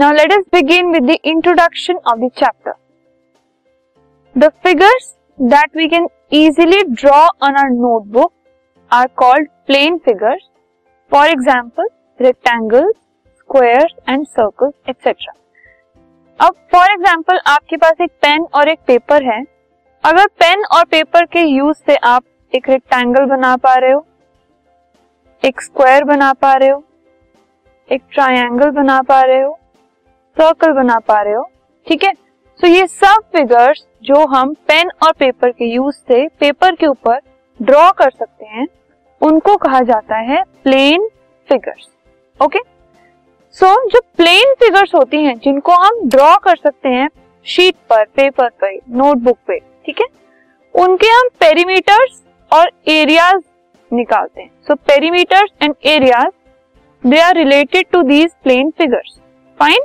Now let us begin with the introduction of the chapter. The figures that we can easily draw on our notebook are called plane figures. For example, rectangles, squares and circles, etc. अब for example आपके पास एक pen और एक paper है अगर pen और paper के यूज़ से आप एक रेक्टेंगल बना पा रहे हो एक स्क्वायर बना पा रहे हो एक ट्रायंगल बना पा रहे हो सर्कल बना पा रहे हो, ठीक है? सो ये सब फिगर्स जो हम पेन और पेपर के यूज़ से पेपर के ऊपर ड्रॉ कर सकते हैं, उनको कहा जाता है प्लेन फिगर्स ओके सो जो प्लेन फिगर्स होती हैं, जिनको हम ड्रॉ कर सकते हैं शीट पर पेपर पर नोटबुक पे, ठीक है? उनके हम पेरीमीटर्स और एरियाज़ निकालते हैं। So perimeters and areas they are related to these plane figures fine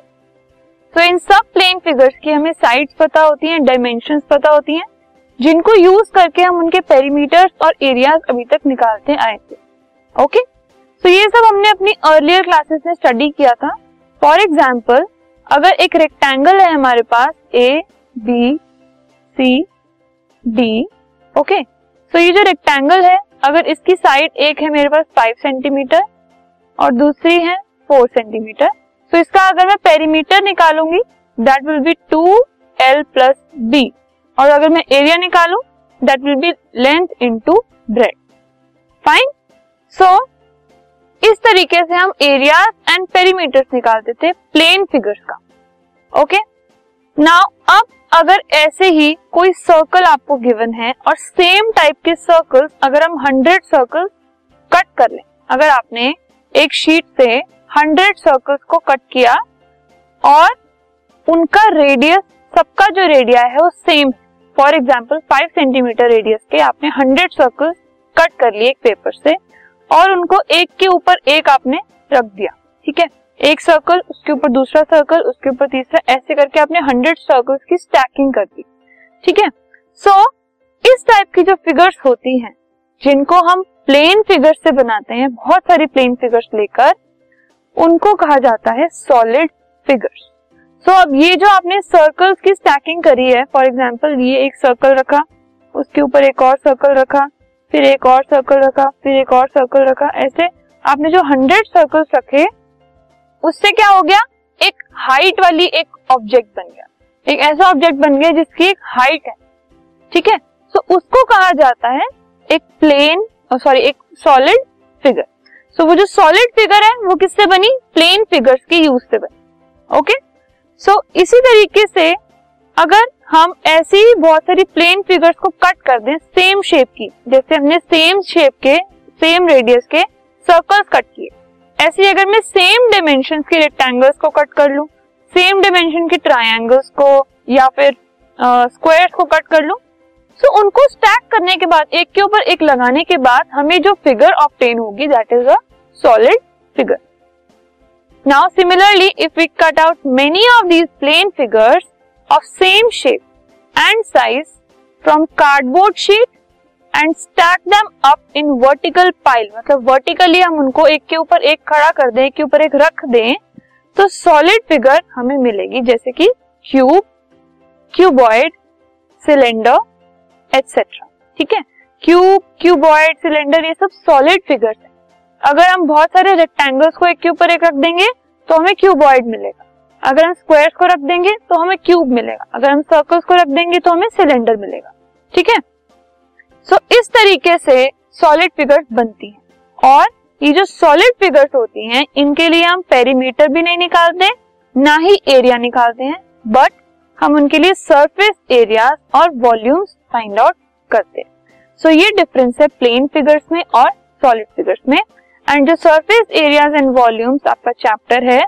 तो इन सब प्लेन फिगर्स की हमें साइड्स पता होती हैं डायमेंशन पता होती हैं, जिनको यूज़ करके हम उनके पेरीमीटर्स और एरियाज़ अभी तक निकालते आए थे। ओके तो ये सब हमने अपनी अर्लियर क्लासेस में स्टडी किया था। फॉर एग्ज़ाम्पल अगर एक रेक्टेंगल है हमारे पास A B C D okay तो ये जो रेक्टेंगल है, अगर इसकी साइड एक है मेरे पास फाइव सेंटीमीटर और दूसरी है फोर सेंटीमीटर तो इसका अगर मैं perimeter निकालूँगी that will be two L plus B और अगर मैं एरिया निकालू that will be length into breadth fine so इस तरीके से हम एरिया एंड पेरीमीटर्स निकालते थे प्लेन फिगर्स का. ओके नाउ अब अगर ऐसे ही कोई सर्कल आपको गिवन है, और सेम टाइप के सर्कल्स अगर हम हंड्रेड सर्कल कट कर लें, अगर आपने एक शीट से हंड्रेड सर्कल्स को कट किया और उनका रेडियस सबका जो रेडिया है वो same for example five centimetre radius के आपने हंड्रेड सर्कल्स कट कर लिए एक पेपर से और उनको एक के ऊपर एक आपने रख दिया, ठीक है? एक सर्कल उसके ऊपर दूसरा सर्कल उसके ऊपर तीसरा, ऐसे करके आपने हंड्रेड सर्कल्स की स्टैकिंग कर दी, ठीक है? सो इस टाइप की जो फिगर्स होती हैं, जिनको हम प्लेन फिगर्स से बनाते हैं, बहुत सारी प्लेन फिगर्स लेकर उनको कहा जाता है सॉलिड फिगर्स सो अब ये जो आपने सर्कल्स की स्टैकिंग करी है फॉर एग्ज़ाम्पल ये एक सर्कल रखा, उसके ऊपर एक और सर्कल रखा, फिर एक और सर्कल रखा, फिर एक और सर्कल रखा, ऐसे आपने जो हंड्रेड सर्कल्स रखे, उससे क्या हो गया? एक हाइट वाली एक ऑब्जेक्ट बन गया. एक ऐसा ऑब्जेक्ट बन गया जिसकी एक हाइट है. ठीक है? सो उसको कहा जाता है एक प्लेन सॉरी एक सॉलिड फिगर सो so, वो जो सॉलिड फिगर है वो किससे बनी? प्लेन फिगर्स के यूज़ से बनी। ओके सो इसी तरीके से अगर हम ऐसी बहुत सारी प्लेन फिगर्स को कट कर दें सेम शेप की जैसे हमने सेम शेप के सेम रेडियस के सर्कल्स कट किए। ऐसे अगर मैं सेम डायमेंशन के रेक्टेंगल्स को कट कर लूँ सेम डायमेंशन के ट्रायंगल्स को या फिर स्क्वायर्स uh, को कट कर लूँ सो so, उनको स्टैक करने के बाद एक के ऊपर एक लगाने के बाद हमें जो फिगर ऑप्टेन होगी that is a solid figure now similarly if we cut out many of these plane figures of same shape and size from cardboard sheet and stack them up in vertical pile मतलब vertically हम उनको एक के ऊपर एक खड़ा कर दें एक के ऊपर एक रख दें तो सॉलिड फिगर हमें मिलेगी जैसे कि क्यूब क्यूबॉइड सिलेंडर एटसेट्रा ठीक है? क्यूब क्यूबॉइड सिलेंडर ये सब सॉलिड फिगर्स है। अगर हम बहुत सारे रेक्टेंगल्स को एक के ऊपर एक रख देंगे तो हमें क्यूबॉइड मिलेगा। अगर हम स्क्वायर्स को रख देंगे तो हमें क्यूब मिलेगा। अगर हम सर्कल्स को रख देंगे तो हमें सिलेंडर मिलेगा। ठीक है? सो इस तरीके से सॉलिड फिगर्स बनती हैं। और ये जो सॉलिड फिगर्स होती हैं, इनके लिए हम पेरीमीटर भी नहीं निकालते, ना ही एरिया निकालते हैं बट हम उनके लिए सरफेस एरिया और वॉल्यूम्स फाइंड आउट करते हैं। सो so, ये डिफरेंस है प्लेन फिगर्स में और सॉलिड फिगर्स में। एंड जो सरफेस एरियाज़ एंड वॉल्यूम्स आपका चैप्टर है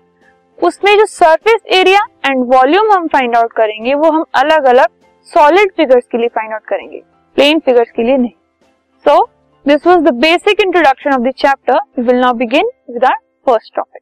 उसमें जो सरफेस एरिया एंड वॉल्यूम हम फाइंड आउट करेंगे वो हम अलग अलग सॉलिड फिगर्स के लिए फाइंड आउट करेंगे प्लेन फिगर्स के लिए नहीं। So this was the basic introduction of the chapter will now begin with our first topic